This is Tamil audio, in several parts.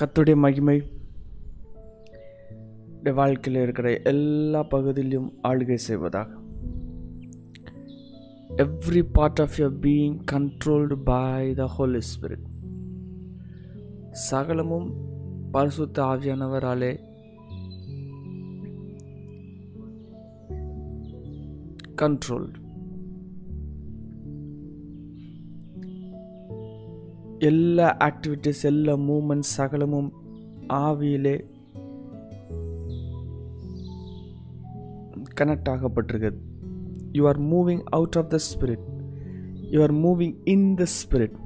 கத்துடைய மகிமை வாழ்க்கையில் இருக்கிற எல்லா பகுதியிலும் ஆளுகை செய்வதாக. Every part of your being controlled by the holy spirit சகலமும் பரிசுத்த ஆவியானவராலே கண்ட்ரோல்டு எல்லா ஆக்டிவிட்டீஸ் எல்லா மூமெண்ட்ஸ் சகலமும் ஆவியிலே connect ஆகப்பட்டிருக்குது. You are moving out of the spirit you are moving in the spirit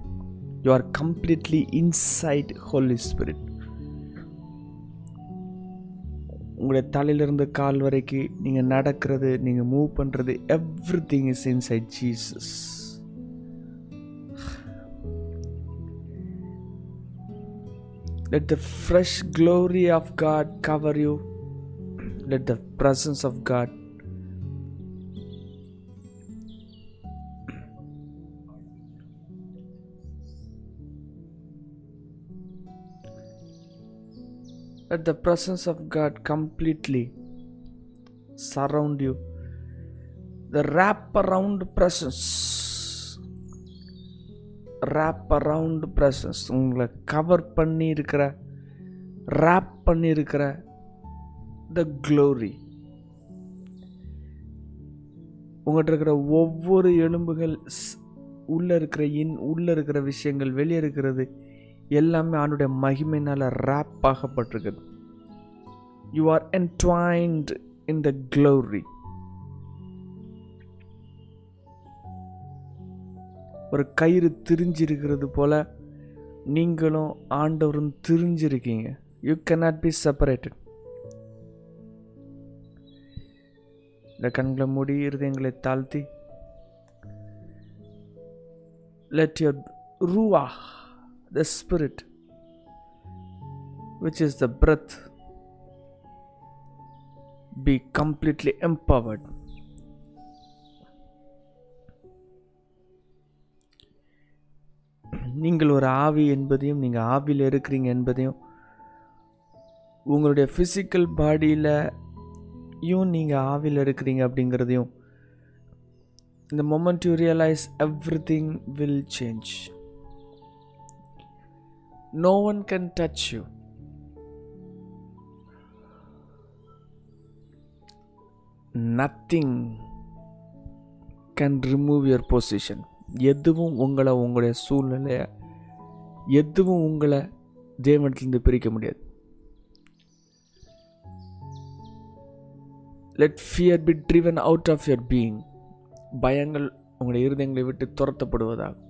you are completely inside holy spirit உங்களுடைய தலையிலிருந்து கால் வரைக்கும் நீங்கள் நடக்கிறது நீங்கள் மூவ் பண்ணுறது everything is inside Jesus Let the fresh glory of God cover you. Let the presence of God let the presence of God completely surround you. The wrap around presence wrap around presence உங்களை கவர் பண்ணி இருக்கிற ரேப் பண்ணியிருக்கிற த க்ளோரி உங்கள்கிட்ட இருக்கிற ஒவ்வொரு எலும்புகள் ஸ்- இருக்கிற இன் உள்ளே இருக்கிற விஷயங்கள் வெளியே இருக்கிறது எல்லாமே அவனுடைய மகிமையினால் wrap ஆகப்பட்டிருக்குது. You are entwined in the glory ஒரு கயிறு திரிஞ்சிருக்கிறது போல் நீங்களும் ஆண்டவரும் திரிஞ்சிருக்கீங்க. யூ கேனாட் பி செப்பரேட்டட் இந்த கண்களை மூடி இருதயங்களை தாழ்த்தி. லெட் யுவர் ரூவா the spirit which is the breath be completely empowered. நீங்கள் ஒரு ஆவி என்பதையும் நீங்கள் ஆவியில் இருக்கிறீங்க என்பதையும் உங்களுடைய ஃபிசிக்கல் பாடியிலையும் நீங்கள் ஆவியில் இருக்கிறீங்க அப்படிங்கிறதையும் இந்த moment you realise everything will change no one can touch you nothing can remove your position எதுவும் உங்களை உங்களுடைய சூழ்நிலையை எதுவும் உங்களை தேவனத்திலிருந்து பிரிக்க முடியாது. Let fear be driven out of your being பயங்கள் உங்களுடைய இருதயங்களை விட்டு துரத்தப்படுவதாகும்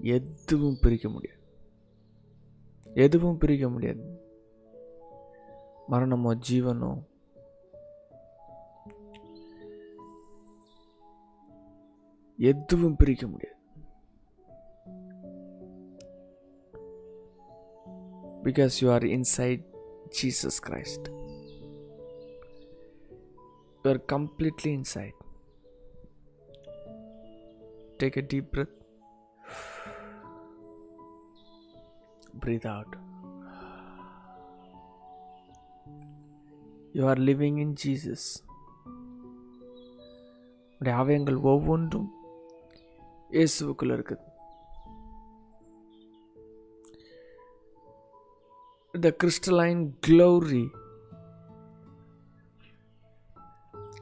எதுவும் பிரிக்க முடியாது. எதுவும் பிரிக்க முடியாது. மரணமோ ஜீவனோ. எதுவும் பிரிக்க முடியாது. because you are inside Jesus Christ you are completely inside take a deep breath breathe out you are living in jesus உடைய அவயங்கள் ஒவ்வொன்றும் இயேசுவுக்குள்ள இருக்குது the crystalline glory.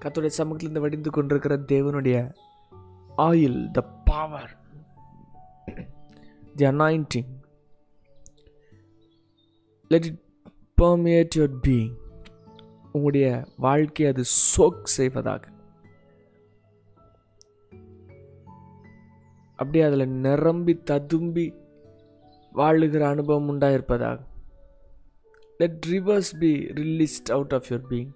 கத்தோடைய சமூகத்திலிருந்து வடிந்து கொண்டிருக்கிற தேவனுடைய oil the power the anointing let it permeate your being உங்களுடைய வாழ்க்கையை அது சோக் செய்வதாக. அப்படியே அதில் நிரம்பி ததும்பி வாழுகிற அனுபவம் உண்டாயிருப்பதாக. Let rivers be released out of your being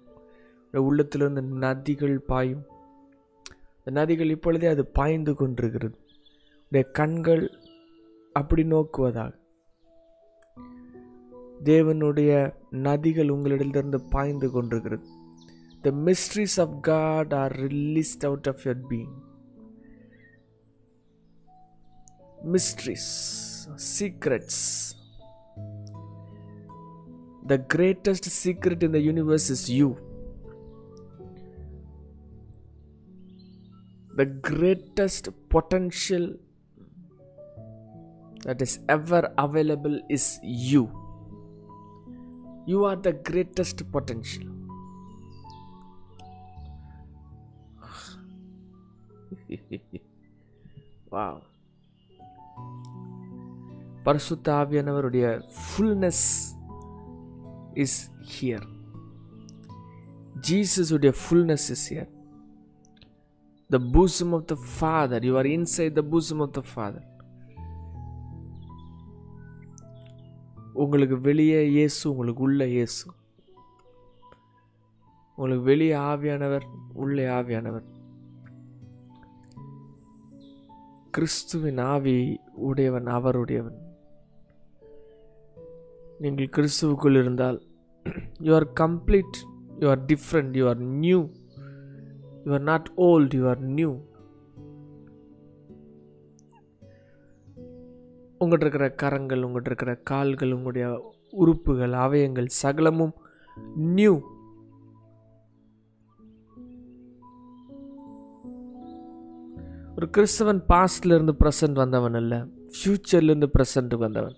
உள்ளத்திலிருந்து நதிகள் பாயும். இந்த நதிகள் இப்பொழுதே அது பாய்ந்து கொண்டிருக்கிறது. உடைய கண்கள் அப்படி நோக்குவதாக தேவனுடைய நதிகள் உங்களிடத்திலிருந்து பாய்ந்து கொண்டிருக்கிறது. The mysteries of God are released out of your being mysteries secrets The greatest secret in the universe is you the greatest potential that is ever available is you. You are the greatest potential. wow. பரிசுத்த ஆவியானவருடைய ஃபுல்னஸ் இஸ் ஹியர் ஜீசஸுடைய fullness is here the Poosam of the father you are inside the Poosam of the father உங்களுக்கு வெளியே இயேசு உங்களுக்கு உள்ள இயேசு. உங்களுக்கு வெளியே ஆவியானவர் உள்ளே ஆவியானவர். கிறிஸ்துவின் ஆவி உடையவன் அவருடையவன். நீங்கள் கிறிஸ்துவுக்குள் இருந்தால் you are complete you are different you are new you are not old you are new உங்கள்கிட்ட இருக்கிற கரங்கள் உங்கள்கிட்ட இருக்கிற கால்கள் உங்களுடைய உறுப்புகள் அவயங்கள் சகலமும் நியூ ஒரு கிறிஸ்தவன் பாஸ்ட்லேருந்து ப்ரெசன்ட் வந்தவன் அல்ல ஃப்யூச்சர்லேருந்து இருந்து வந்தவன்.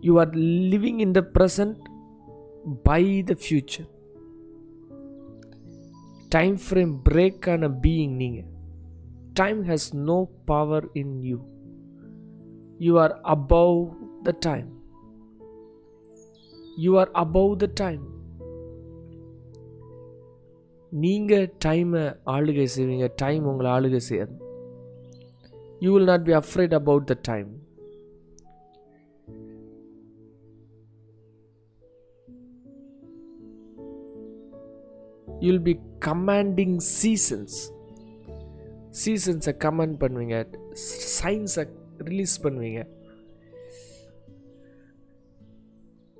You are living in the present by the future time frame break ஆன பீயிங் நீங்கள் time has no power in you you. Are above the time. You are above the time. நீங்க டைமை ஆளுகை செய்வீங்க டைம் உங்களை ஆளுகை செய்யாது. You will not be afraid about the time you'll be commanding seasons சீசன்ஸை command பண்ணுவீங்க. சயின்ஸை ரிலீஸ் பண்ணுவீங்க.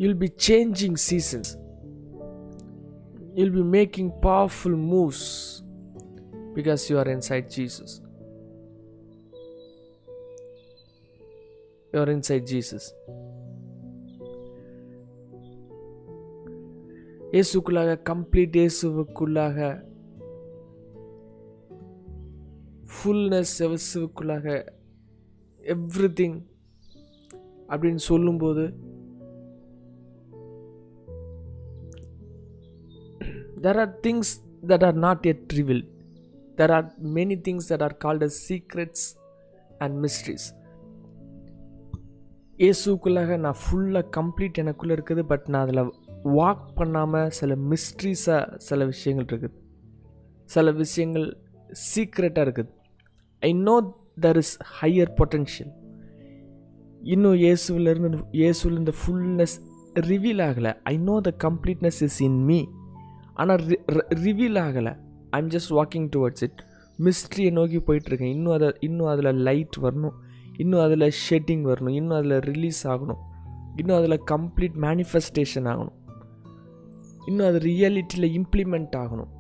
You'll be changing seasons you'll be making powerful moves because you are inside Jesus you are inside Jesus இயேசுக்குள்ளாக complete இயேசுவுக்குள்ளாக ஃபுல்னஸ் இயேசுவுக்குள்ளாக எவ்ரி திங் அப்படின்னு சொல்லும்போது there are things that are not yet trivial there are many things that are called as secrets and mysteries இயேசுக்குள்ளாக நான் ஃபுல்லாக கம்ப்ளீட் எனக்குள்ளே இருக்குது பட் நான் அதில் வாக் பண்ணாமல் சில மிஸ்ட்ரிஸாக சில விஷயங்கள் இருக்குது. சில விஷயங்கள் சீக்ரெட்டாக இருக்குது. I know there is higher potential இன்னும் இயேசுவிலிருந்து இயேசுவில் இந்த ஃபுல்னஸ் ரிவீல் ஆகலை. I know the completeness is in me ஆனால் ரிவீல் ஆகலை. I am just walking towards it மிஸ்ட்ரியை நோக்கி போயிட்டுருக்கேன். இன்னும் அதை இன்னும் அதில் லைட் வரணும். இன்னும் அதில் ஷெட்டிங் வரணும். இன்னும் அதில் ரிலீஸ் ஆகணும். இன்னும் அதில் கம்ப்ளீட் மேனிஃபெஸ்டேஷன் ஆகணும். இன்னும் அது ரியாலிட்டியில் இம்ப்ளிமெண்ட் ஆகணும்.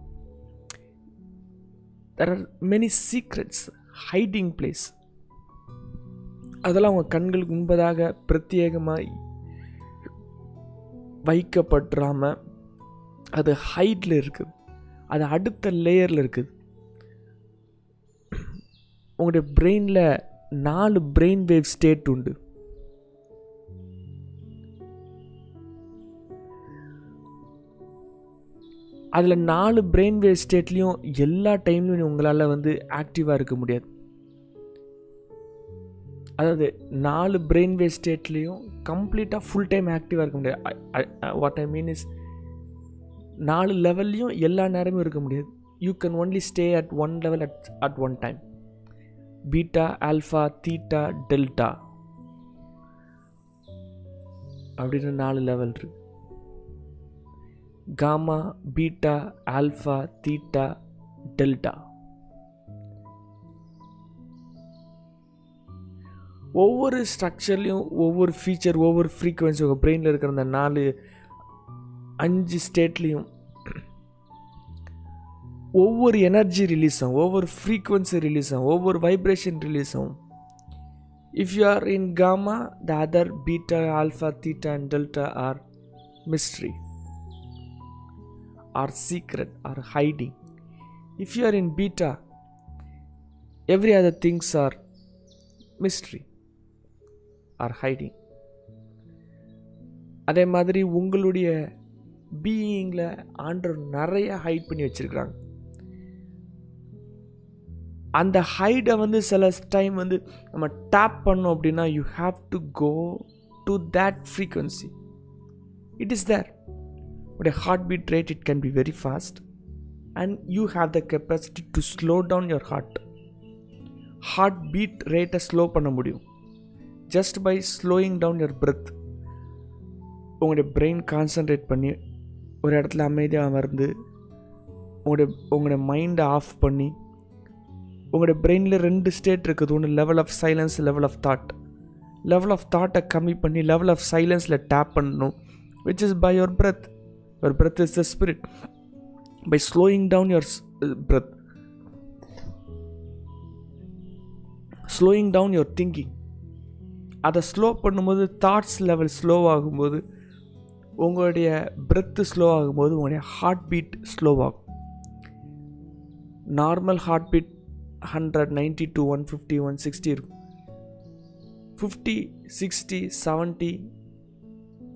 There are many secrets hiding place அதெல்லாம் அவங்க கண்களுக்கு முன்பதாக பிரத்யேகமாக வைக்கப்பட்டுறாமல் அது ஹைட்டில் இருக்குது அது அடுத்த லேயரில் இருக்குது உங்களுடைய பிரெயினில் நாலு பிரெயின் வேவ் ஸ்டேட் உண்டு. அதில் நாலு பிரெயின் வேவ் ஸ்டேட்லேயும் எல்லா டைம்லையும் உங்களால் வந்து ஆக்டிவாக இருக்க முடியாது. அதாவது நாலு பிரெயின் வேவ் ஸ்டேட்லேயும் கம்ப்ளீட்டாக ஃபுல் டைம் ஆக்டிவாக இருக்க முடியாது. வாட் ஐ மீன் இஸ் நாலு லெவல்லையும் எல்லா நேரமும் இருக்க முடியாது. You can only stay at one level at at one time beta alpha theta delta அப்படின்னு நாலு லெவல் இருக்கு. Gamma beta alpha theta delta. ஒவ்வொரு ஸ்ட்ரக்சர்லேயும் ஒவ்வொரு ஃபீச்சர் ஒவ்வொரு ஃப்ரீக்குவென்சி உங்கள் பிரெயினில் இருக்கிற அந்த நாலு அஞ்சு ஸ்டேட்லேயும் ஒவ்வொரு எனர்ஜி ரிலீஸ் ஆகும் ஒவ்வொரு ஃப்ரீக்குவென்சி ரிலீஸ் ஆகும் ஒவ்வொரு வைப்ரேஷன் ரிலீஸ் ஆகும் you are in gamma the other beta alpha theta and delta are mystery are secret, are hiding. If you are in beta, every other things are mystery, are hiding. அதே மாதிரி உங்களுடைய பீயிங்கில் ஆண்டர் நிறைய ஹைட் பண்ணி வச்சிருக்கிறாங்க அந்த ஹைடை வந்து சில டைம் வந்து நம்ம டேப் பண்ணோம் அப்படின்னா you have to go to that frequency it is their உடைய heart beat rate it can be very fast and you have the capacity to slow down your heart heart beat ரேட்டை ஸ்லோ பண்ண முடியும். Just by slowing down your breath உங்களுடைய பிரெயின் கான்சன்ட்ரேட் பண்ணி ஒரு இடத்துல அமைதியாக அமர்ந்து உங்களுடைய உங்களுடைய மைண்டை ஆஃப் பண்ணி உங்களுடைய பிரெயினில் ரெண்டு ஸ்டேட் இருக்குது. ஒன்று level of silence level of thought level of தாட்டை கம்மி பண்ணி லெவல் ஆஃப் சைலன்ஸில் டேப் பண்ணணும். Which is by your breath your breath is the spirit by slowing down your breath slowing down your thinking அதை ஸ்லோ பண்ணும்போது தாட்ஸ் லெவல் ஸ்லோ ஆகும்போது உங்களுடைய பிரெத்து ஸ்லோ ஆகும்போது உங்களுடைய heart beat ஸ்லோவாகும் normal heart beat hundred ninety to one fifty one sixty இருக்கும். ஃபிஃப்டி சிக்ஸ்டி செவன்ட்டி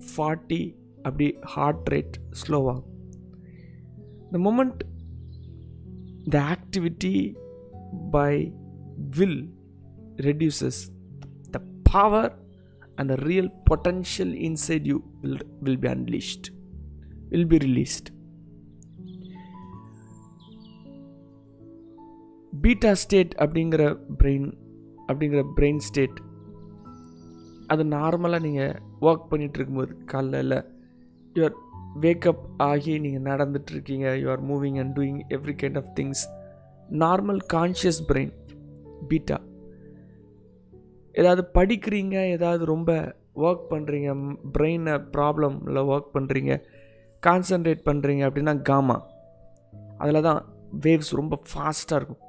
ஃபார்ட்டி அப்படி heart rate ஸ்லோவாகும் the moment the activity by will reduces the power and the real potential inside you will will be unleashed will be released beta state அப்படிங்கிற பிரெயின் அப்படிங்கிற பிரெயின் ஸ்டேட் அது நார்மலாக நீங்கள் ஒர்க் பண்ணிகிட்டு இருக்கும்போது காலைல யுவர் வேக்கப் ஆகி நீங்கள் நடந்துட்டுருக்கீங்க. You are moving and doing every kind of things normal conscious brain beta ஏதாவது படிக்கிறீங்க ஏதாவது ரொம்ப ஒர்க் பண்ணுறீங்க பிரெயினை ப்ராப்ளமில் ஒர்க் பண்ணுறீங்க கான்சன்ட்ரேட் பண்ணுறீங்க அப்படின்னா காமா அதில் தான் வேவ்ஸ் ரொம்ப ஃபாஸ்ட்டாக இருக்கும்.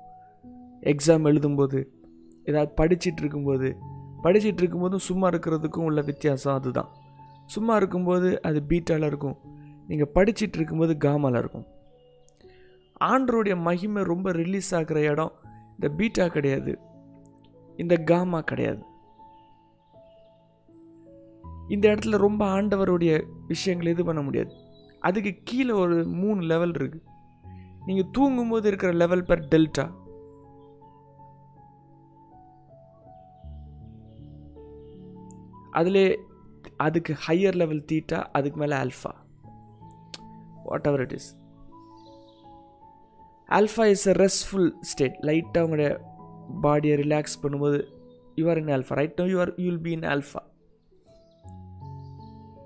எக்ஸாம் எழுதும்போது ஏதாவது படிச்சுட்டு இருக்கும்போது படிச்சுட்டு இருக்கும்போதும் சும்மா இருக்கிறதுக்கும் உள்ள வித்தியாசம் அதுதான். சும்மா இருக்கும்போது அது பீட்டாவில் இருக்கும். நீங்கள் படிச்சுட்டு இருக்கும்போது காமாவில் இருக்கும். ஆண்டருடைய மகிமை ரொம்ப ரிலீஸ் ஆகிற இடம் இந்த பீட்டா கிடையாது. இந்த காமா கிடையாது. இந்த இடத்துல ரொம்ப ஆண்டவருடைய விஷயங்கள் இது பண்ண முடியாது. அதுக்கு கீழே ஒரு மூணு லெவல் இருக்கு. நீங்கள் தூங்கும்போது இருக்கிற லெவல் பெர் டெல்டா அதிலே அதுக்கு ஹையர் லெவல் தீட்டா அதுக்கு மேலே alpha whatever it is alpha is a restful state லைட்டாக உங்களுடைய பாடியை ரிலாக்ஸ் பண்ணும்போது you're in alpha right no you're you will be in alpha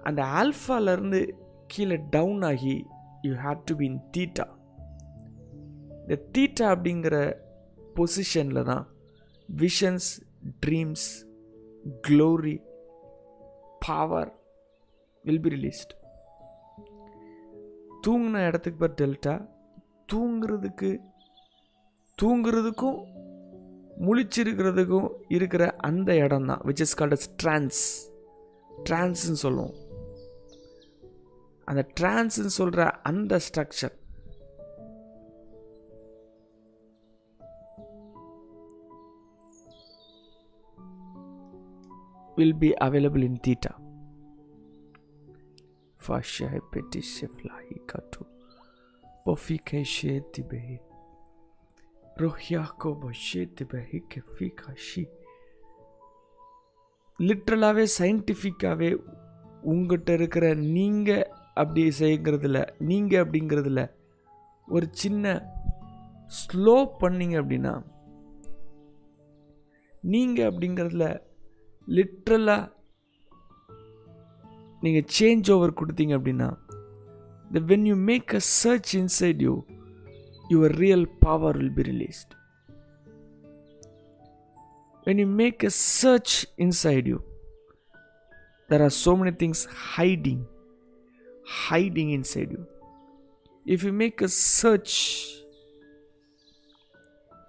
அந்த ஆல்ஃபாலேருந்து கீழே டவுன் ஆகி you have to be in theta இந்த தீட்டா அப்படிங்கிற பொசிஷனில் தான் visions dreams glory power will be released தூங்கின இடத்துக்கு பேர் டெல்டா. தூங்குறதுக்கு தூங்குறதுக்கும் முழிச்சிருக்கிறதுக்கும் இருக்கிற அந்த இடம் தான் which is called as trance ட்ரான்ஸ்ன்னு சொல்லுவோம். அந்த ட்ரான்ஸ்ன்னு சொல்கிற அந்த structure will be available in theta. Fasha petisheflahi katu. Pofike shetibehi. ரோஹியாக்கோ பஷேத் பெஹிக் காஷி லிட்ரலாகவே சயின்டிஃபிக்காகவே உங்கள்கிட்ட இருக்கிற நீங்கள் அப்படி செய்கிறதுல நீங்கள் அப்படிங்கிறதுல ஒரு சின்ன ஸ்லோ பண்ணிங்க அப்படின்னா நீங்கள் அப்படிங்கிறதுல லிட்ரலாக நீங்கள் சேஞ்ச் ஓவர் கொடுத்தீங்க அப்படின்னா the when you make a search inside you your real power will be released when you make a search inside you there are so many things hiding hiding inside you if you make a search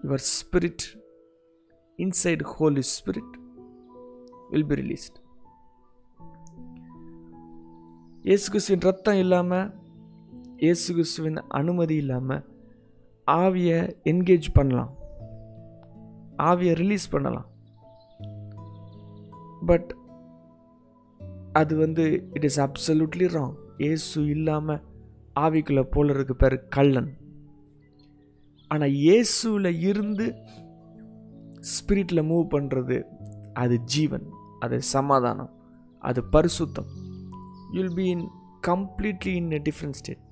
your spirit inside holy spirit will be released இயேசு கிறிஸ்துவின் ரத்தம் இல்லாமல் இயேசு கிறிஸ்துவின் அனுமதி இல்லாமல் ஆவியை என்கேஜ் பண்ணலாம். ஆவியை ரிலீஸ் பண்ணலாம். பட் அது வந்து இட் இஸ் அப்சல்யூட்லி ராங் இயேசு இல்லாமல் ஆவிக்குள்ளே போலருக்கு பேர் கள்ளன். ஆனால் இயேசுவில் இருந்து ஸ்பிரிட்டில் மூவ் பண்ணுறது அது ஜீவன். அது சமாதானம் அது பரிசுத்தம். You'll be in completely in a different state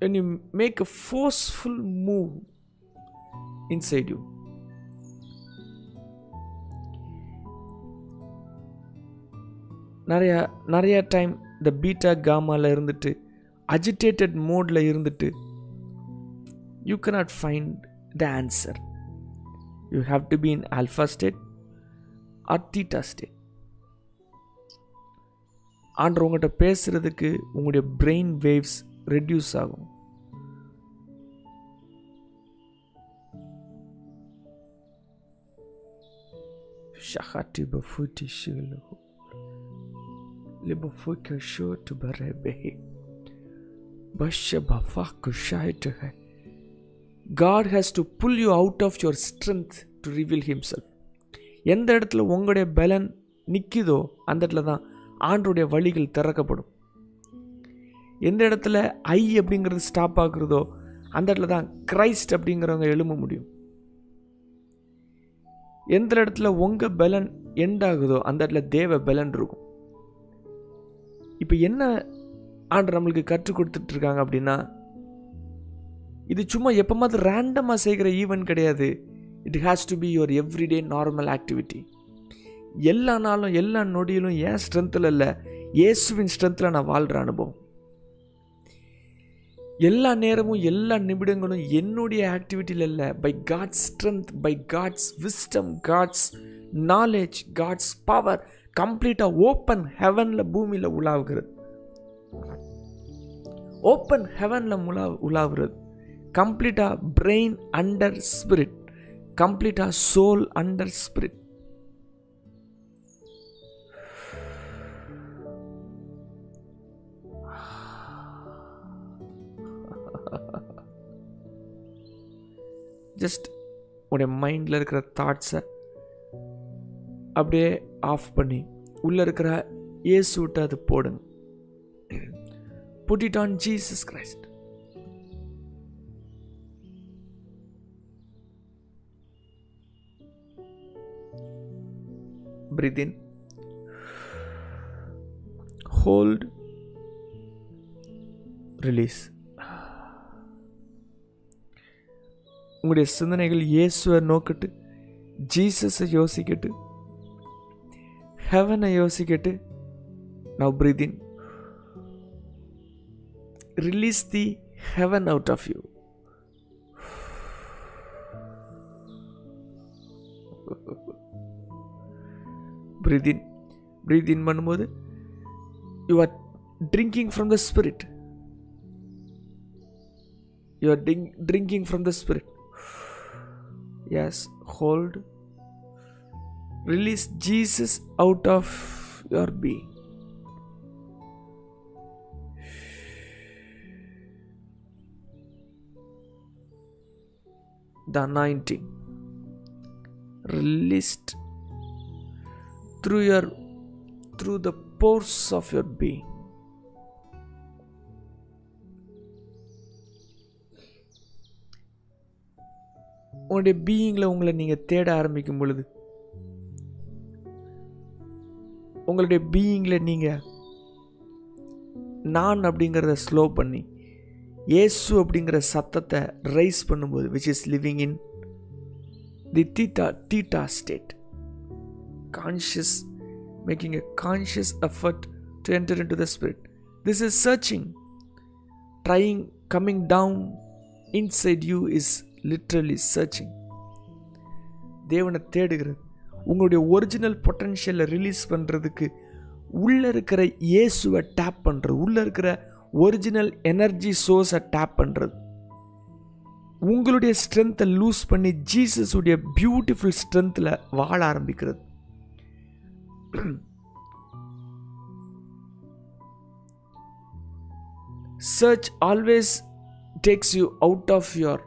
when you make a forceful move inside you நிறையா நிறையா டைம் இந்த பீட்டா காமாவில் இருந்துட்டு அஜிடேட்டட் மோடில் இருந்துட்டு you cannot find the answer you have to be in alpha state R theta state ஆண்டர் உங்கள்கிட்ட பேசுகிறதுக்கு உங்களுடைய பிரெயின் வேவ்ஸ் ரெடியூஸ் ஆகும் Shahati bafuti shilu. Libafuka sho to barebehi. Basha bafaku shaitu hai. God has to pull you out of your strength to reveal himself. எந்த இடத்துல உங்களுடைய பலன் நிற்குதோ அந்த இடத்துல தான் ஆண்டுடைய வழிகள் திறக்கப்படும். எந்த இடத்துல ஐ அப்படிங்கிறது ஸ்டாப் ஆகுறதோ அந்த இடத்துல தான் கிரைஸ்ட் அப்படிங்கிறவங்க எழும்ப முடியும். எந்த இடத்துல உங்கள் பலன் எண்ட் ஆகுதோ அந்த இடத்துல தேவ பலன் இருக்கும். இப்போ என்ன ஆண்டு நம்மளுக்கு கற்றுக் கொடுத்துட்டு இருக்காங்க அப்படின்னா இது சும்மா எப்போமாவது ரேண்டமாக செய்கிற ஈவெண்ட் கிடையாது. It has to be your everyday normal activity எல்லா நாளும் எல்லா நொடியிலும் ஏன் ஸ்ட்ரென்த்தில் இல்லை இயேசுவின் ஸ்ட்ரென்த்தில் நான் வாழ்கிற அனுபவம். எல்லா நேரமும் எல்லா நிமிடங்களும் என்னுடைய ஆக்டிவிட்டியில் இல்லை. By God's strength by God's wisdom God's knowledge God's power கம்ப்ளீட்டாக ஓப்பன் ஹெவனில் பூமியில் உலாவுகிறது. ஓப்பன் ஹெவனில் உலா உலாவுறது கம்ப்ளீட்டாக பிரெயின் அண்டர் ஸ்பிரிட் கம்ப்ளீட்டாக சோல் அண்டர் ஸ்பிரிட் ஜஸ்ட் உடைய மைண்டில் இருக்கிற தாட்ஸை அப்படியே ஆஃப் பண்ணி உள்ளே இருக்கிற ஏசு விட்டு அது போடுங்க. Put it on Jesus Christ breathe in. Hold. Release. உங்களுடைய சிந்தனைகள் இயேசுவை நோக்கிட்டு ஜீசஸை யோசிக்கட்டு ஹெவனை யோசிக்கட்டு now breathe in release the heaven out of you breath in breath இன் பண்ணும்போது you are drinking from the spirit you are drinking from the spirit Yes, hold. Release Jesus out of your being. The anointing released through your through the pores of your being. உங்களுடைய பீயிங்கில் உங்களை நீங்கள் தேட ஆரம்பிக்கும் பொழுது உங்களுடைய பீயிங்கில் நீங்கள் நான் அப்படிங்கிறத ஸ்லோ பண்ணி இயேசு அப்படிங்கிற சத்தத்தை ரைஸ் பண்ணும்போது which is living in the theta theta state conscious making a conscious effort to enter into the spirit this is searching trying coming down inside you is literally searching தேவனை தேடுகிறது. உங்களுடைய ஒரிஜினல் பொட்டன்ஷியலை ரிலீஸ் பண்ணுறதுக்கு உள்ளே இருக்கிற இயேசுவை டேப் பண்ணுறது உள்ளே இருக்கிற ஒரிஜினல் எனர்ஜி சோர்ஸை டேப் பண்ணுறது உங்களுடைய ஸ்ட்ரென்த்தை லூஸ் பண்ணி ஜீசஸுடைய பியூட்டிஃபுல் ஸ்ட்ரென்த்தில் வாழ ஆரம்பிக்கிறது. search always takes you out of your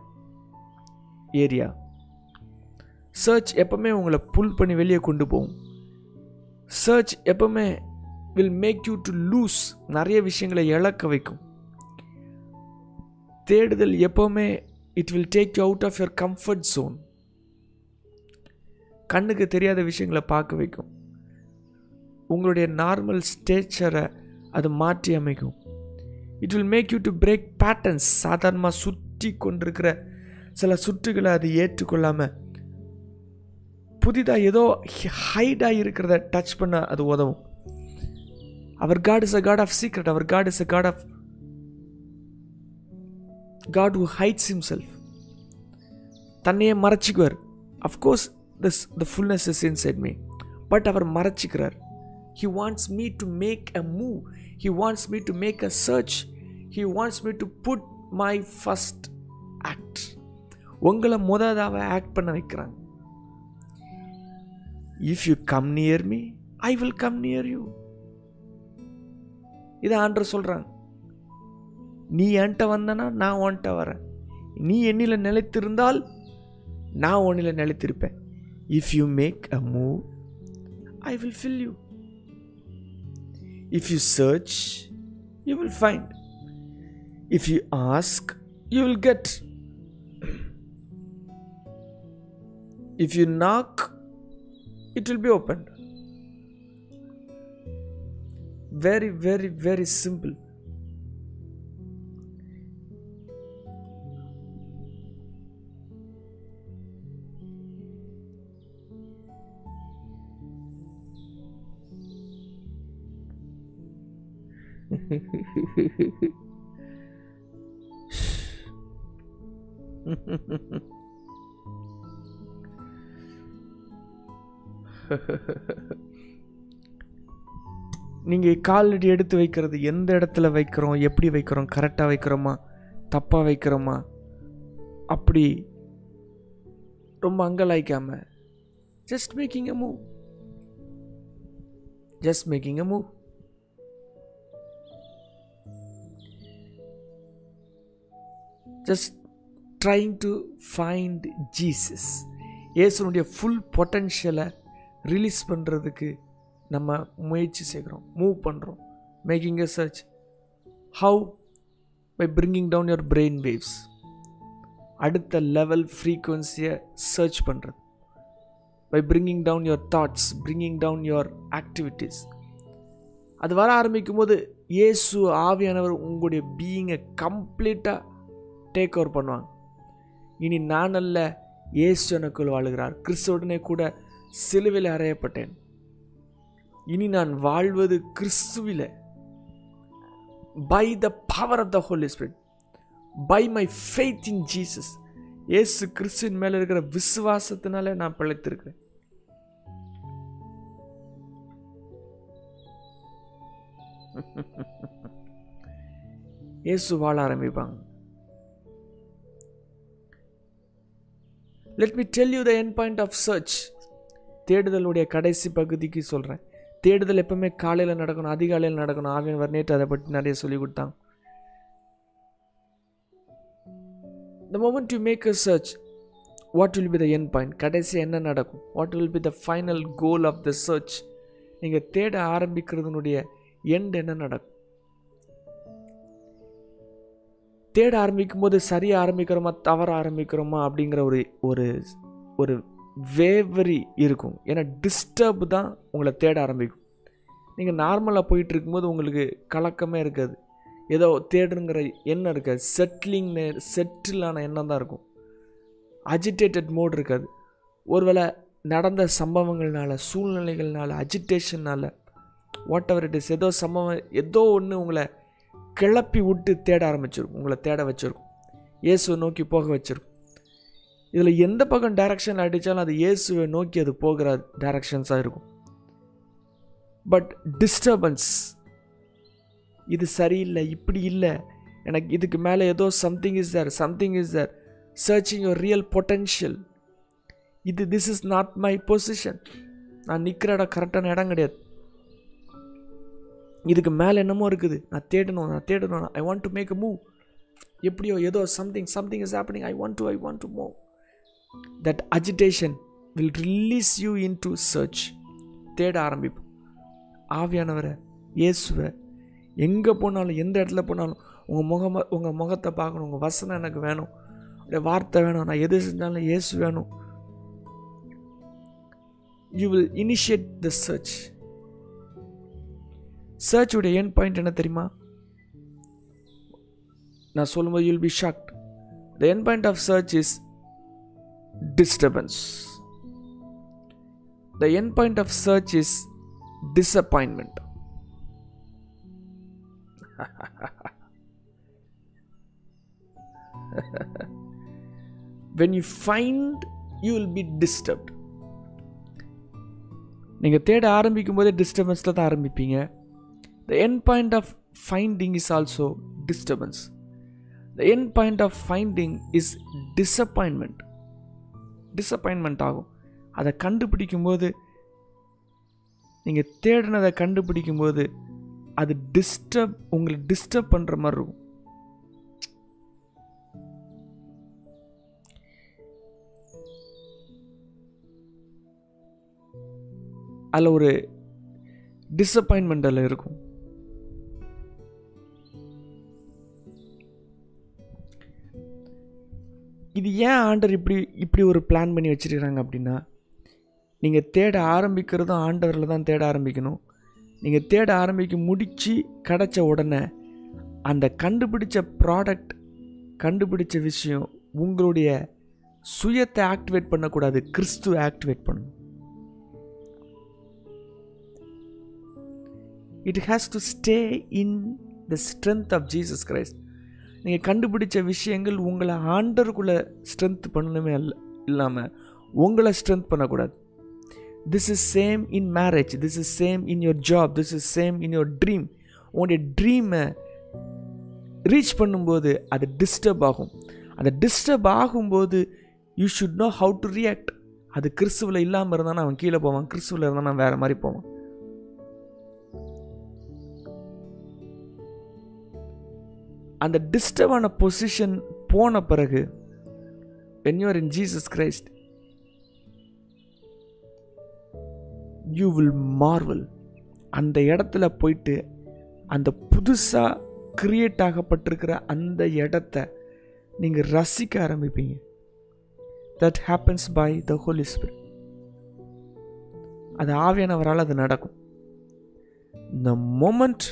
area search எப்பவுமே உங்களை புல் பண்ணி வெளியே கொண்டு போகும். சர்ச் எப்பவுமே will make you to lose நிறைய விஷயங்களை இழக்க வைக்கும். தேடுதல் எப்பவுமே it will take you out of your comfort zone கண்ணுக்கு தெரியாத விஷயங்களை பார்க்க வைக்கும். உங்களுடைய நார்மல் ஸ்டேச்சரை அது மாற்றி அமைக்கும். It will make you to break patterns சாதாரணமாக சுற்றி கொண்டிருக்கிற சில சுற்றுகளை அது ஏற்றுக்கொள்ளாமல் புதிதாக ஏதோ ஹைடாக இருக்கிறத டச் பண்ண அது உதவும். அவர் God is a God of secret our God is a God of God who hides himself தன்னையே மறைச்சிக்குவார். Of course this the fullness is inside me but அவர் மறைச்சிக்கிறார். He wants me to make a move he wants me to make a search He wants me to put my first act உங்களை முதலாக ஆக்ட் பண்ண வைக்கிறாங்க. If you come near me I will come near you இதை ஆண்டர் சொல்கிறாங்க நீ என்கிட்ட வந்தனா நான் உன்கிட்ட வரேன். நீ என்னில் நிலைத்திருந்தால் நான் உன்னில் நிலைத்திருப்பேன். If you make a move I will fill you If you search, you will find. If you ask, you will get. If you knock, it will be opened. Very, very, very simple. நீங்கள் காலடி எடுத்து வைக்கிறது எந்த இடத்துல வைக்கிறோம்? எப்படி வைக்கிறோம்? கரெக்டாக வைக்கிறோமா? தப்பாக வைக்கிறோமா? அப்படி ரொம்ப அங்கலாய்க்காமல் just making a move just making a move just trying to find Jesus இயேசுனுடைய ஃபுல் பொட்டன்ஷியலை ரிலீஸ் பண்ணுறதுக்கு நம்ம முயற்சி செய்கிறோம் மூவ் பண்ணுறோம் making a search how by bringing down your brain waves அடுத்த லெவல் ஃப்ரீக்குவன்சியை சர்ச் பண்ணுறது by bringing down your thoughts bringing down your activities அது வர ஆரம்பிக்கும் போது இயேசு ஆவியானவர் உங்களுடைய பீயிங்கை கம்ப்ளீட்டாக டேக் ஓவர் பண்ணுவாங்க. இனி நான் அல்ல இயேசு எனக்குள் வாழுகிறார். கிறிஸ்துவுடனே கூட சிலுவில் அறையப்பட்டேன். இனி நான் வாழ்வது கிறிஸ்துவில். By the power of the Holy Spirit by my faith in Jesus ஏசு கிறிஸ்துவின் மேலே இருக்கிற விசுவாசத்தினால நான் பிழைத்திருக்கிறேன். இயேசு வாழ ஆரம்பிப்பாங்க. Let me tell you the end point of search தேடுதலுடைய கடைசி பகுதிக்கு சொல்கிறேன் தேடுதல் எப்பவுமே காலையில் நடக்கணும் அதிகாலையில் நடக்கணும். ஆவியன் நேற்று அதை பற்றி நிறைய சொல்லி கொடுத்தாங்க the moment you make a search what will be the end point கடைசி என்ன நடக்கும்? What will be the final goal of the search நீங்கள் தேட ஆரம்பிக்கிறதுனுடைய எண்ட் என்ன நடக்கும்? தேட ஆரம்பிக்கும் போது சரியாக ஆரம்பிக்கிறோமா தவற ஆரம்பிக்கிறோமா அப்படிங்கிற ஒரு ஒரு ஒரு வேவரி இருக்கும். ஏன்னா டிஸ்டர்ப் தான் உங்களை தேட ஆரம்பிக்கும். நீங்கள் நார்மலாக போயிட்டு இருக்கும்போது உங்களுக்கு கலக்கமே இருக்காது. ஏதோ தேடுங்கிற எண்ணம் இருக்காது. செட்டிலிங் செட்டிலான எண்ணம் தான் இருக்கும். அஜிடேட்டட் மோட் இருக்காது. ஒருவேளை நடந்த சம்பவங்கள்னால சூழ்நிலைகள்னால அஜிடேஷனால் வாட் எவர் இட் இஸ் ஏதோ சம்பவம் ஏதோ ஒன்று உங்களை கிளப்பி விட்டு தேட ஆரம்பிச்சிருக்கும் உங்களை தேட வச்சுருக்கும் இயேசுவை நோக்கி போக வச்சிருக்கும் இதில் எந்த பக்கம் டைரக்ஷன் அடித்தாலும் அது இயேசுவை நோக்கி அது போகிற டைரக்ஷன்ஸாக இருக்கும். பட் டிஸ்டர்பன்ஸ் இது சரியில்லை இப்படி இல்லை. எனக்கு இதுக்கு மேலே ஏதோ something is there something is there searching your real potential இது this is not my position நான் நிற்கிற இடம் கரெக்டான இடம் கிடையாது. இதுக்கு மேலே என்னமோ இருக்குது. நான் தேடணும் நான் தேடணும். I want to make a move எப்படியோ ஏதோ something something is happening I want to I want to move that agitation will release you into search தேட ஆரம்பிப்போம் ஆவியானவரை இயேசுவை எங்கே போனாலும் எந்த இடத்துல போனாலும் உங்கள் முகம உங்கள் முகத்தை பார்க்கணும். உங்கள் வசனம் எனக்கு வேணும். உடைய வார்த்தை வேணும். நான் எது செஞ்சாலும் இயேசு வேணும். You will initiate the search சர்ச்சுடைய end point என்ன தெரியுமா? நான் சொல்லும்போது you'll be shocked the end point of search is disturbance the end point of search is disappointment when you find you will be disturbed நீங்கள் தேட ஆரம்பிக்கும் போதே டிஸ்டர்பன்ஸில் தான் ஆரம்பிப்பீங்க. The end point of finding is also disturbance the end point of finding is disappointment disappointment ஆகும். அதை கண்டுபிடிக்கும் போது நீங்கள் தேடினதை கண்டுபிடிக்கும் போது அது டிஸ்டர்ப் உங்களை டிஸ்டர்ப் பண்ணுற மாதிரி இருக்கும். அதில் ஒரு டிசப்பாயின்மெண்ட் அதில் இருக்கும். இது ஏன் ஆண்டர் இப்படி இப்படி ஒரு பிளான் பண்ணி வச்சிருக்கிறாங்க அப்படின்னா நீங்கள் தேட ஆரம்பிக்கிறதும் ஆண்டவரில் தான் தேட ஆரம்பிக்கணும். நீங்கள் தேட ஆரம்பிக்க முடித்து கிடச்ச உடனே அந்த கண்டுபிடிச்ச ப்ராடக்ட் கண்டுபிடிச்ச விஷயம் உங்களுடைய சுயத்தை ஆக்டிவேட் பண்ணக்கூடாது கிறிஸ்து ஆக்டிவேட் பண்ணணும். It has to stay in the strength of Jesus Christ நீங்கள் கண்டுபிடிச்ச விஷயங்கள் உங்களை ஆண்டருக்குள்ளே ஸ்ட்ரென்த் பண்ணணுமே அல்ல இல்லாமல் உங்களை ஸ்ட்ரென்த் பண்ணக்கூடாது. This is same in marriage this is same in your job this is same in your dream உங்களுடைய ட்ரீமை ரீச் பண்ணும்போது அது டிஸ்டர்ப் ஆகும். அந்த டிஸ்டர்ப் ஆகும்போது you should know how to react அது கிறிஸ்துவில் இல்லாமல் இருந்தால் அவன் கீழே போவான் கிறிஸ்துவில் இருந்தால் நான் வேறு மாதிரி போவான். அந்த டிஸ்டர்பான பொசிஷன் போன பிறகு when you're in Jesus Christ you will marvel அந்த இடத்துல போயிட்டு அந்த புதுசாக கிரியேட் ஆகப்பட்டிருக்கிற அந்த இடத்த நீங்கள் ரசிக்க ஆரம்பிப்பீங்க. That happens by the Holy Spirit அது ஆவியானவரால் அது நடக்கும். The moment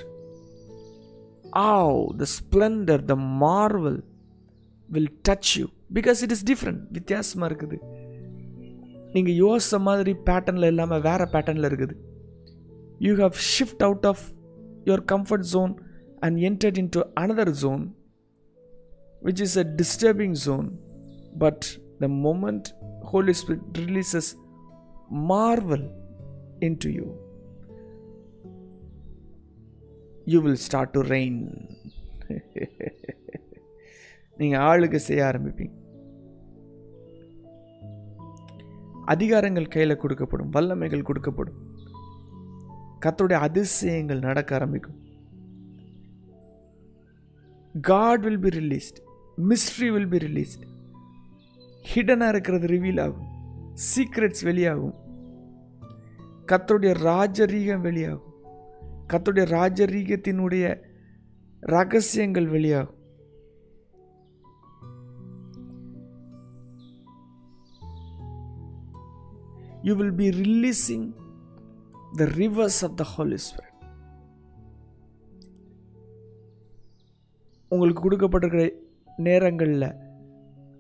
of the splendour the marvel will touch you because it is different வித்தியாசமாக இருக்குது. நீங்கள் யோசித்த மாதிரி பேட்டர்னில் இல்லாமல் வேறு பேட்டர்னில் இருக்குது. You have shift out of your comfort zone and entered into another zone which is a disturbing zone but the moment Holy Spirit releases marvel into you you will start to rain நீங்கள் ஆளுக்கு செய்ய ஆரம்பிப்பீங்க. அதிகாரங்கள் கையில் கொடுக்கப்படும் வல்லமைகள் கொடுக்கப்படும். கத்தோடைய அதிசயங்கள் நடக்க ஆரம்பிக்கும். God will be released mystery will be released ஹிடனாக இருக்கிறது ரிவீல் ஆகும். சீக்ரெட்ஸ் வெளியாகும். கத்தோடைய ராஜரீகம் வெளியாகும். கத்துடைய ராஜரீகத்தினுடைய ரகசியங்கள் வெளியாகும் you will be releasing the rivers of the Holy Spirit. உங்களுக்கு கொடுக்கப்பட்டிருக்கிற நேரங்களில்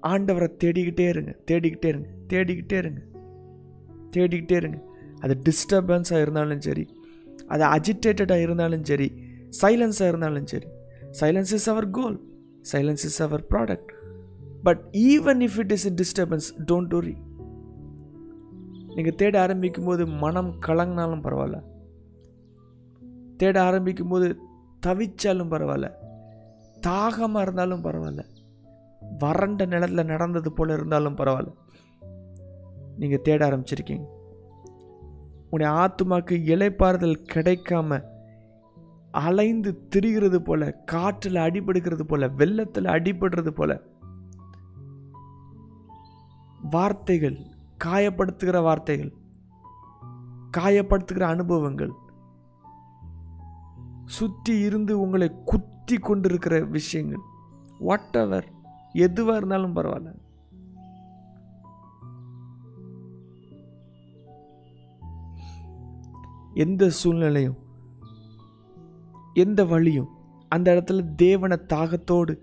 ஆண்டவரை தேடிக்கிட்டே இருங்க தேடிக்கிட்டே இருங்க தேடிக்கிட்டே இருங்க தேடிக்கிட்டே இருங்க அது டிஸ்டர்பன்ஸாக இருந்தாலும் சரி அது அஜிடேட்டடாக இருந்தாலும் சரி சைலன்ஸாக இருந்தாலும் சரி. Silence is our goal silence is our product but even if it is a disturbance don't worry நீங்கள் தேட ஆரம்பிக்கும் போது மனம் கலங்கினாலும் பரவாயில்ல. தேட ஆரம்பிக்கும் போது தவிச்சாலும் பரவாயில்ல. தாகமாக இருந்தாலும் பரவாயில்ல. வறண்ட நிலத்தில் நடந்தது போல் இருந்தாலும் பரவாயில்ல. நீங்கள் தேட ஆரம்பிச்சிருக்கீங்க. உன்னுடைய ஆத்மாக்கு இலைப்பாறுதல் கிடைக்காம அலைந்து திரிகிறது போல காற்றில் அடிபடுகிறது போல வெள்ளத்தில் அடிபடுறது போல வார்த்தைகள் காயப்படுத்துகிற வார்த்தைகள் காயப்படுத்துகிற அனுபவங்கள் சுற்றி இருந்து உங்களை குத்தி கொண்டிருக்கிற விஷயங்கள் வாட் எவர் எதுவாக இருந்தாலும் பரவாயில்ல. எந்த சூழ்நிலையும் எந்த வழியும் அந்த இடத்துல தேவனை தாகத்தோடு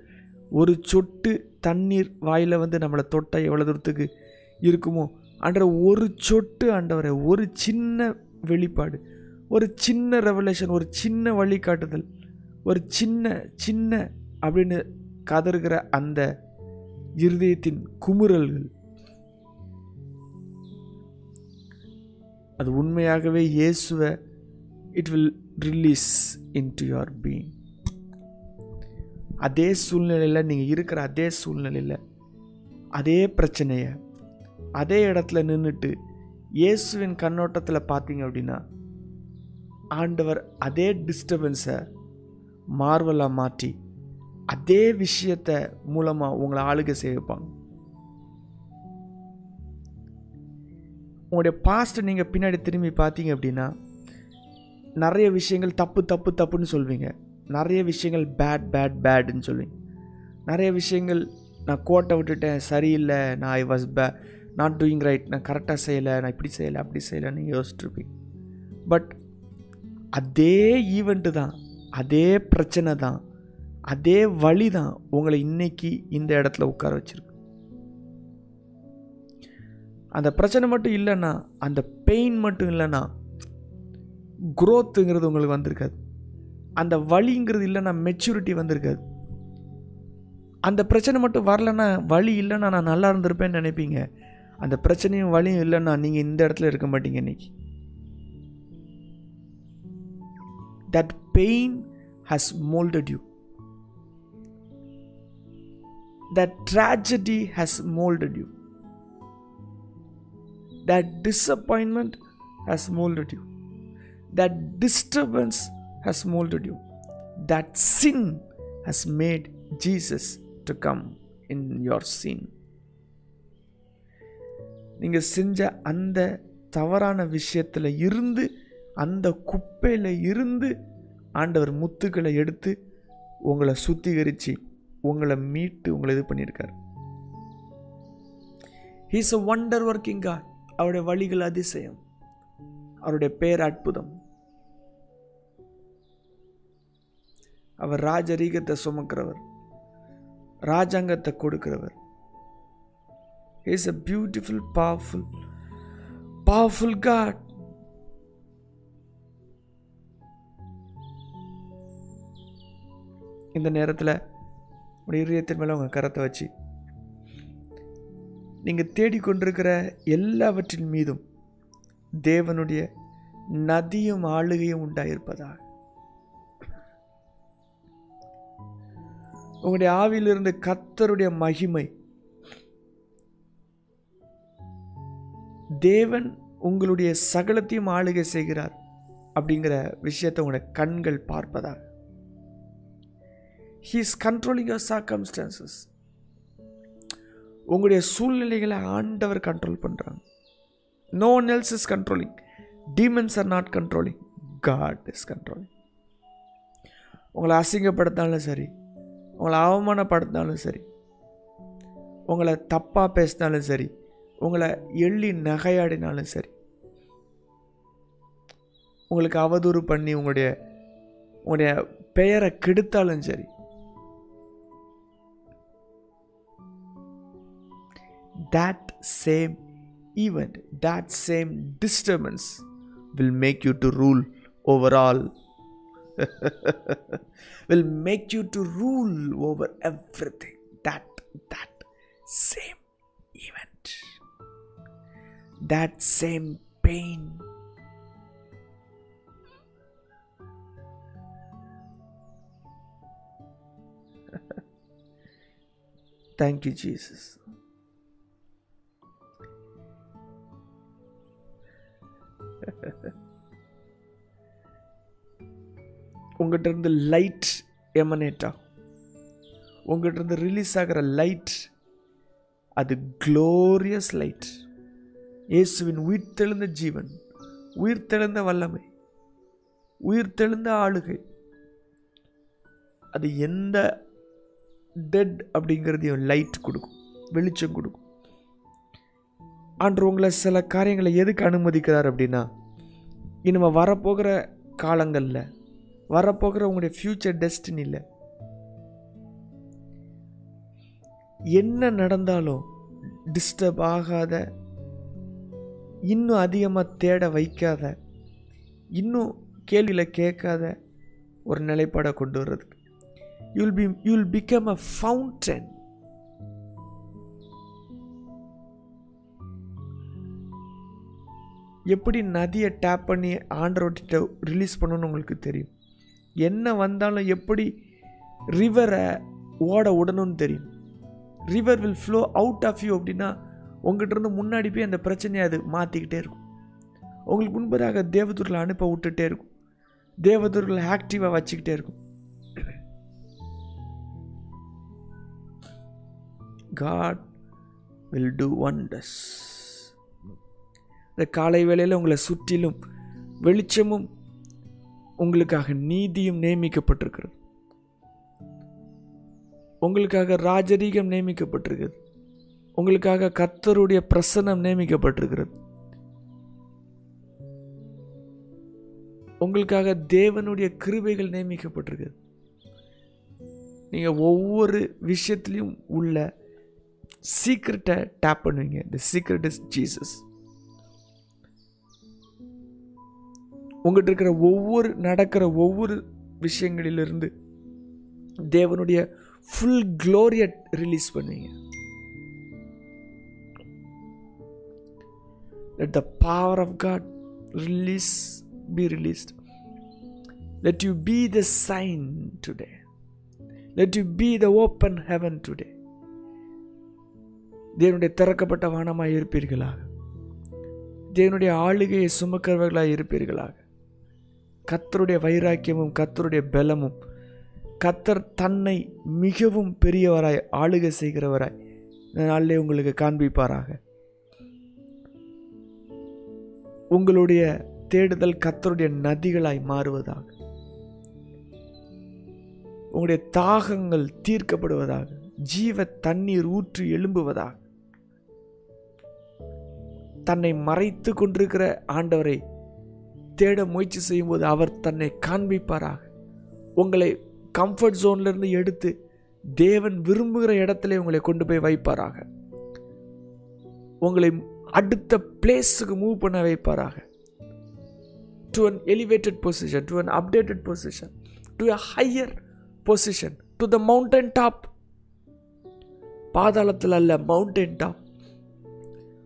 ஒரு சொட்டு தண்ணீர் வாயில் வந்து நம்மளை தொட்டால் எவ்வளோ தூரத்துக்கு இருக்குமோ அன்ற ஒரு சொட்டு ஆண்டவரை ஒரு சின்ன வெளிப்பாடு ஒரு சின்ன ரெவலேஷன் ஒரு சின்ன வழிகாட்டுதல் ஒரு சின்ன சின்ன அப்படின்னு கதறுகிற அந்த இருதயத்தின் குமுறல்கள் அது உண்மையாகவே இயேசுவை it will release into your being அதே சூழ்நிலையில் நீங்கள் இருக்கிற அதே சூழ்நிலையில் அதே பிரச்சனையை அதே இடத்துல நின்றுட்டு இயேசுவின் கண்ணோட்டத்தில் பார்த்தீங்க அப்படின்னா ஆண்டவர் அதே டிஸ்டர்பன்ஸை மார்வலாக மாற்றி அதே விஷயத்தை மூலமாக உங்களை ஆளுகை செய்ய உங்களுடைய பாஸ்ட்டை நீங்கள் பின்னாடி திரும்பி பார்த்தீங்க அப்படின்னா நிறைய விஷயங்கள் தப்பு தப்பு தப்புன்னு சொல்வீங்க. நிறைய விஷயங்கள் பேட் பேட் பேடுன்னு சொல்லுவீங்க நிறைய விஷயங்கள் நான் கோட்டை விட்டுட்டேன் சரியில்லை நான் I was be not doing right நான் கரெக்டாக செய்யலை நான் இப்படி செய்யலை அப்படி செய்யலை நீங்கள் யோசிச்சுருப்பீங்க. பட் அதே ஈவெண்ட்டு தான் அதே பிரச்சனை தான் அதே வழி தான் உங்களை இன்றைக்கி இந்த இடத்துல உட்கார வச்சுருக்கு. அந்த பிரச்சனை மட்டும் இல்லைன்னா அந்த பெயின் மட்டும் இல்லைன்னா குரோத்துங்கிறது உங்களுக்கு வந்திருக்காது. அந்த வழிங்கிறது இல்லைன்னா மெச்சூரிட்டி வந்திருக்காது. அந்த பிரச்சனை மட்டும் வரலன்னா வழி இல்லைன்னா நான் நல்லா இருந்திருப்பேன்னு நினைப்பீங்க. அந்த பிரச்சனையும் வழியும் இல்லைன்னா நீங்கள் இந்த இடத்துல இருக்க மாட்டீங்க இன்னைக்கு. That pain has moulded you that tragedy has moulded you That disappointment has molded you. That disturbance has molded you. That sin has made Jesus to come in your sin. நீங்கள் செஞ்ச அந்த தவறான விஷயத்தில் இருந்து அந்த குப்பையில் இருந்து ஆண்டவர் முத்துக்களை எடுத்து உங்களை சுத்திகரித்து உங்களை மீட்டு உங்களை இது பண்ணியிருக்கார் he's a wonder working God அவருடைய வழிகள் அதிசயம். அவருடைய பேர் அற்புதம். அவர் ராஜரீகத்தை சுமக்கிறவர். ராஜாங்கத்தை கொடுக்கிறவர். Is a beautiful powerful powerful God இந்த நேரத்தில் உடைய இதயத்தின் மேலே உங்கள் கரத்தை வச்சு நீங்கள் தேடிக்கொண்டிருக்கிற எல்லாவற்றின் மீதும் தேவனுடைய நதியும் ஆளுகையும் உண்டாயிருப்பதாக உங்களுடைய ஆவியிலிருந்து கத்தருடைய மகிமை தேவன் உங்களுடைய சகலத்தையும் ஆளுகை செய்கிறார் அப்படிங்கிற விஷயத்தை உங்களுடைய கண்கள் பார்ப்பதாக he is controlling your circumstances உங்களுடைய சூழ்நிலைகளை ஆண்டவர் கண்ட்ரோல் பண்ணுறாங்க no one else is controlling demons are not controlling God is controlling உங்களை அசிங்கப்படுத்தினாலும் சரி உங்களை அவமானப்படுத்தினாலும் சரி உங்களை தப்பாக பேசினாலும் சரி உங்களை எள்ளி நகையாடினாலும் சரி உங்களுக்கு அவதூறு பண்ணி உங்களுடைய உங்களுடைய பெயரை கெடுத்தாலும் சரி that same event, that same disturbance will make you to rule over all. will make you to rule over everything. That that same event. That same pain. Thank you, Jesus. உங்கள்கிட்ட இருந்து லைட் எமனேட்டா உங்கள்கிட்ட இருந்து ரிலீஸ் ஆகிற லைட் அது க்ளோரியஸ் லைட் இயேசுவின் உயிர் தெழுந்த ஜீவன் உயிர் தெழுந்த வல்லமை உயிர் தெழுந்த ஆளுகை. அது எந்த டெட் அப்படிங்கிறதையும் லைட் கொடுக்கும் வெளிச்சம் கொடுக்கும். ஆண்டு உங்களை சில காரியங்களை எதுக்கு அனுமதிக்கிறார் அப்படின்னா இனிமேல் வரப்போகிற காலங்களில் வரப்போகிற உங்களுடைய ஃப்யூச்சர் டெஸ்டினியில் என்ன நடந்தாலும் டிஸ்டர்ப் ஆகாத இன்னும் அதிகமாக தேட வைக்காத இன்னும் கேள்வியில் கேட்காத ஒரு நிலைப்பாடை கொண்டு வர்றதுக்கு. You'll be you'll become a fountain எப்படி நதியை டேப் பண்ணி ஆண்டரோட்டிட்ட ரிலீஸ் பண்ணணும்னு உங்களுக்கு தெரியும். என்ன வந்தாலும் எப்படி ரிவரை ஓட விடணும்னு தெரியும். River will flow out of you அப்படின்னா உங்கள்கிட்ட இருந்து முன்னாடி போய் அந்த பிரச்சனையை அது மாற்றிக்கிட்டே இருக்கும். உங்களுக்கு முன்பதாக தேவதூர்களை அனுப்ப விட்டுட்டே இருக்கும். தேவதூர்களை ஆக்டிவாக வச்சுக்கிட்டே இருக்கும். காட் வில் டூ ஒண்டர்ஸ் இந்த காலை வேளையில் உங்களை சுற்றிலும் வெளிச்சமும் உங்களுக்காக நீதியும் நியமிக்கப்பட்டிருக்கிறது. உங்களுக்காக ராஜரீகம் நியமிக்கப்பட்டிருக்கிறது. உங்களுக்காக கர்த்தருடைய பிரசன்னம் நியமிக்கப்பட்டிருக்கிறது. உங்களுக்காக தேவனுடைய கிருபைகள் நியமிக்கப்பட்டிருக்கிறது. நீங்கள் ஒவ்வொரு விஷயத்துலையும் உள்ள சீக்ரெட்டை டேப் பண்ணுவீங்க. த சீக்ரெட் இஸ் ஜீசஸ் உங்கள்கிட்ட இருக்கிற ஒவ்வொரு நடக்கிற ஒவ்வொரு விஷயங்களிலிருந்து தேவனுடைய ஃபுல் க்ளோரியை ரிலீஸ் பண்ணுவீங்க. Let the power of God release be released let you be the shine today let you be the open heaven today தேவனுடைய திறக்கப்பட்ட வானமாக இருப்பீர்களாக. தேவனுடைய ஆளுகையை சுமக்கிறவர்களாக இருப்பீர்களாக. கத்தருடைய வைராக்கியமும் கத்தருடைய பலமும் கத்தர் தன்னை மிகவும் பெரியவராய் ஆளுகை செய்கிறவராய் இந்த நாளிலே உங்களுக்கு காண்பிப்பாராக. உங்களுடைய தேடுதல் கத்தருடைய நதிகளாய் மாறுவதாக. உங்களுடைய தாகங்கள் தீர்க்கப்படுவதாக. ஜீவ தண்ணீர் ஊற்றி எழும்புவதாக. தன்னை மறைத்து கொண்டிருக்கிற ஆண்டவரை தேட முயற்சி செய்யும்போது அவர் தன்னை காண்பிப்பாராக. உங்களை கம்ஃபர்ட் ஜோன்லேருந்து எடுத்து தேவன் விரும்புகிற இடத்துல உங்களை கொண்டு போய் வைப்பாராக. உங்களை அடுத்த பிளேஸுக்கு மூவ் பண்ண வைப்பாராக. To an elevated position to an updated position to a higher position to the mountain top பாதாளத்தில் அல்ல மவுண்டன் டாப்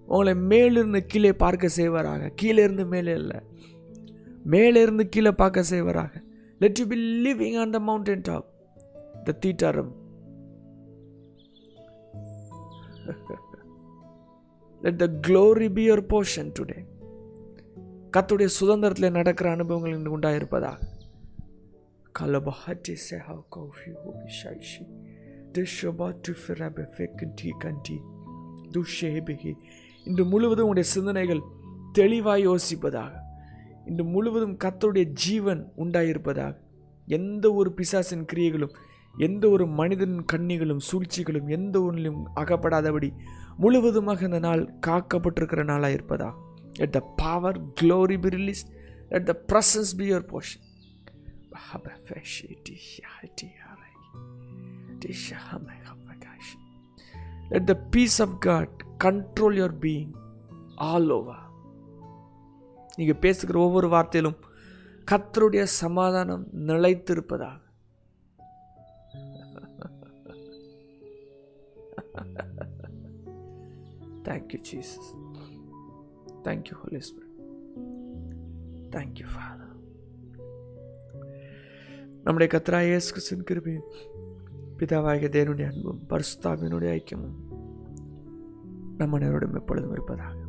உங்களை மேலிருந்து கீழே பார்க்க செய்வாராக. கீழே இருந்து மேலே இல்லை. மேலே இருந்து கீழே பார்க்க செய்வராக. Let you be living on the mountain top the தீட்டாரம் let the glory be your portion today கத்துடைய சுதந்திரத்தில் நடக்கிற அனுபவங்கள் எனக்கு உண்டாயிருப்பதாக. கலபஹட்டி செஹா கௌஃபி ஹோபி ஷைஷி திஷபா டுஃபிரப டி கண்டி துஷேபிகி இன்று முழுவதும் உடைய சிந்தனைகள் தெளிவாய் யோசிப்பதாக. இன்று முழுவதும் கத்தருடைய ஜீவன் உண்டாயிருப்பதாக. எந்த ஒரு பிசாசின் கிரியைகளும் எந்த ஒரு மனிதன் கண்ணிகளும் சூழ்ச்சிகளும் எந்த ஒன்றிலும் அகப்படாதபடி முழுவதுமாக இந்த நாள் காக்கப்பட்டிருக்கிற நாளாக இருப்பதா let the power glory be release let the presence be your portion let the peace of God control your being all over நீங்கள் பேசுகிற ஒவ்வொரு வார்த்தையிலும் கத்தருடைய சமாதானம் நிலைத்திருப்பதாக. Thank you Jesus thank you Holy Spirit thank you father நம்முடைய கத்ரா இயேசு கிறிஸ்துவின் கிருபையும் பிதாவாகிய தேவனுடைய அன்பும் பரிசுத்தாவினுடைய ஐக்கியமும் நம்ம நேரோடும் எப்பொழுதும் இருப்பதாக.